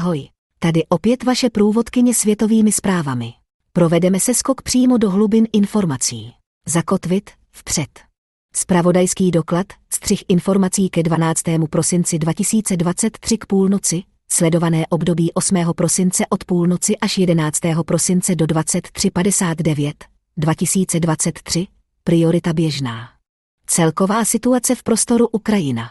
Ahoj, tady opět vaše průvodkyně světovými zprávami. Provedeme se skok přímo do hlubin informací. Zakotvit, vpřed. Spravodajský doklad, střih informací ke 12. prosinci 2023 k půlnoci, sledované období 8. prosince od půlnoci až 11. prosince do 23.59, 2023, priorita běžná. Celková situace v prostoru Ukrajina.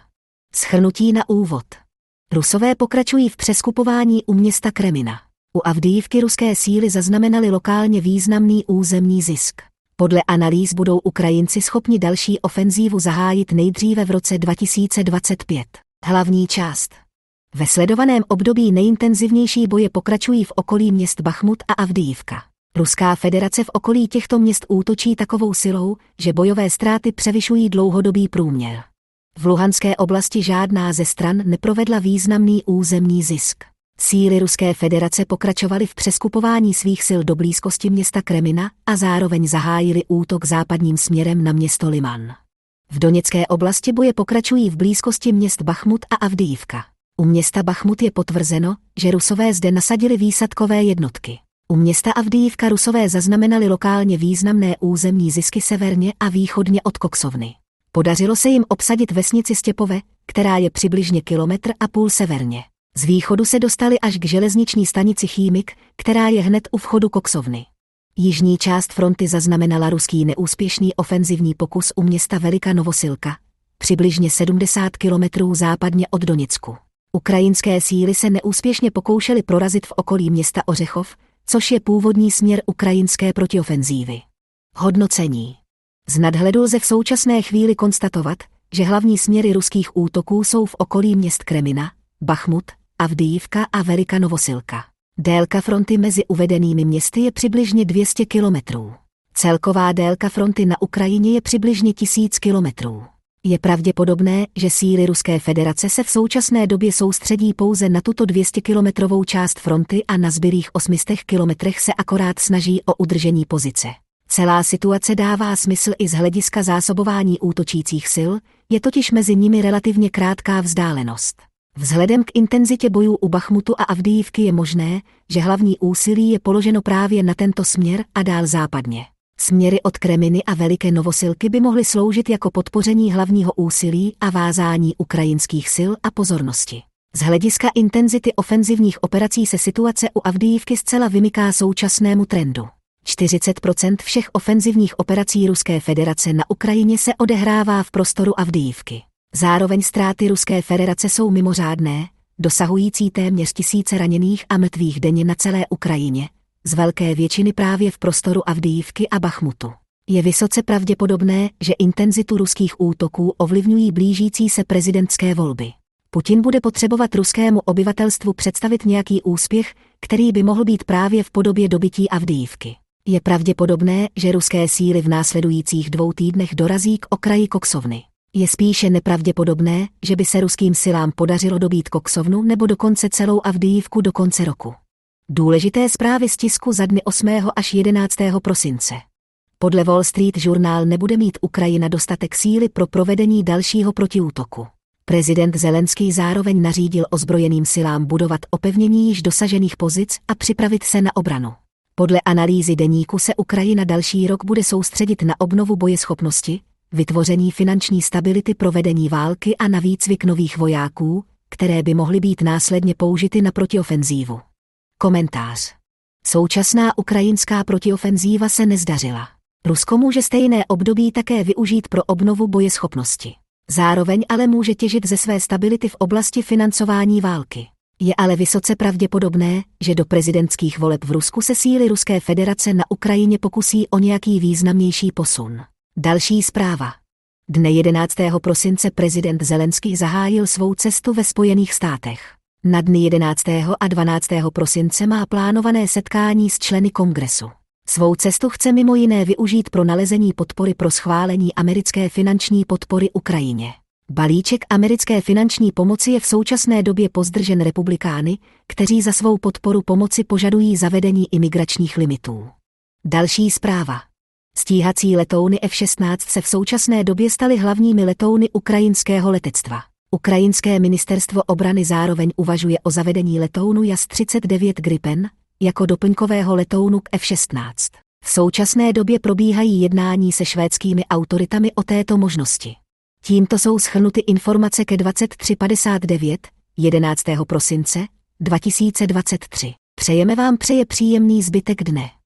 Schrnutí na úvod. Rusové pokračují v přeskupování u města Kremina. U Avdijivky ruské síly zaznamenaly lokálně významný územní zisk. Podle analýz budou Ukrajinci schopni další ofenzívu zahájit nejdříve v roce 2025. Hlavní část. Ve sledovaném období nejintenzivnější boje pokračují v okolí měst Bachmut a Avdijivka. Ruská federace v okolí těchto měst útočí takovou silou, že bojové ztráty převyšují dlouhodobý průměr. V Luhanské oblasti žádná ze stran neprovedla významný územní zisk. Síly Ruské federace pokračovaly v přeskupování svých sil do blízkosti města Kremina a zároveň zahájili útok západním směrem na město Liman. V Doněcké oblasti boje pokračují v blízkosti měst Bachmut a Avdijivka. U města Bachmut je potvrzeno, že Rusové zde nasadili výsadkové jednotky. U města Avdijivka Rusové zaznamenali lokálně významné územní zisky severně a východně od Koksovny. Podařilo se jim obsadit vesnici Stěpove, která je přibližně kilometr a půl severně. Z východu se dostali až k železniční stanici Chýmik, která je hned u vchodu Koksovny. Jižní část fronty zaznamenala ruský neúspěšný ofenzivní pokus u města Velika Novosilka, přibližně 70 kilometrů západně od Doněcku. Ukrajinské síly se neúspěšně pokoušely prorazit v okolí města Ořechov, což je původní směr ukrajinské protiofenzívy. Hodnocení z nadhledu lze v současné chvíli konstatovat, že hlavní směry ruských útoků jsou v okolí měst Kremina, Bachmut, Avdijivka a Velika Novosilka. Délka fronty mezi uvedenými městy je přibližně 200 kilometrů. Celková délka fronty na Ukrajině je přibližně 1000 kilometrů. Je pravděpodobné, že síly Ruské federace se v současné době soustředí pouze na tuto 200-kilometrovou část fronty a na zbylých 800 kilometrech se akorát snaží o udržení pozice. Celá situace dává smysl i z hlediska zásobování útočících sil, je totiž mezi nimi relativně krátká vzdálenost. Vzhledem k intenzitě bojů u Bachmutu a Avdijivky je možné, že hlavní úsilí je položeno právě na tento směr a dál západně. Směry od Kreminy a Veliké Novosilky by mohly sloužit jako podpoření hlavního úsilí a vázání ukrajinských sil a pozornosti. Z hlediska intenzity ofenzivních operací se situace u Avdijivky zcela vymyká současnému trendu. 40% všech ofenzivních operací Ruské federace na Ukrajině se odehrává v prostoru Avdijivky. Zároveň ztráty Ruské federace jsou mimořádné, dosahující téměř tisíce raněných a mrtvých denně na celé Ukrajině, z velké většiny právě v prostoru Avdijivky a Bachmutu. Je vysoce pravděpodobné, že intenzitu ruských útoků ovlivňují blížící se prezidentské volby. Putin bude potřebovat ruskému obyvatelstvu představit nějaký úspěch, který by mohl být právě v podobě dobytí Avdijivky. Je pravděpodobné, že ruské síly v následujících dvou týdnech dorazí k okraji Koksovny. Je spíše nepravděpodobné, že by se ruským silám podařilo dobít Koksovnu nebo dokonce celou Avdijivku do konce roku. Důležité zprávy z tisku za dny 8. až 11. prosince. Podle Wall Street Journal nebude mít Ukrajina dostatek síly pro provedení dalšího protiútoku. Prezident Zelenský zároveň nařídil ozbrojeným silám budovat opevnění již dosažených pozic a připravit se na obranu. Podle analýzy deníku se Ukrajina další rok bude soustředit na obnovu bojeschopnosti, vytvoření finanční stability pro vedení války a na výcvik nových vojáků, které by mohly být následně použity na protiofenzívu. Komentář. Současná ukrajinská protiofenzíva se nezdařila. Rusko může stejné období také využít pro obnovu bojeschopnosti. Zároveň ale může těžit ze své stability v oblasti financování války. Je ale vysoce pravděpodobné, že do prezidentských voleb v Rusku se síly Ruské federace na Ukrajině pokusí o nějaký významnější posun. Další zpráva. Dne 11. prosince prezident Zelenský zahájil svou cestu ve Spojených státech. Na dny 11. a 12. prosince má plánované setkání s členy kongresu. Svou cestu chce mimo jiné využít pro nalezení podpory pro schválení americké finanční podpory Ukrajině. Balíček americké finanční pomoci je v současné době pozdržen republikány, kteří za svou podporu pomoci požadují zavedení imigračních limitů. Další zpráva. Stíhací letouny F-16 se v současné době staly hlavními letouny ukrajinského letectva. Ukrajinské ministerstvo obrany zároveň uvažuje o zavedení letounu JAS-39 Gripen jako doplňkového letounu k F-16. V současné době probíhají jednání se švédskými autoritami o této možnosti. Tímto jsou schrnuty informace ke 2359 11. prosince 2023. Přejeme vám přeje příjemný zbytek dne.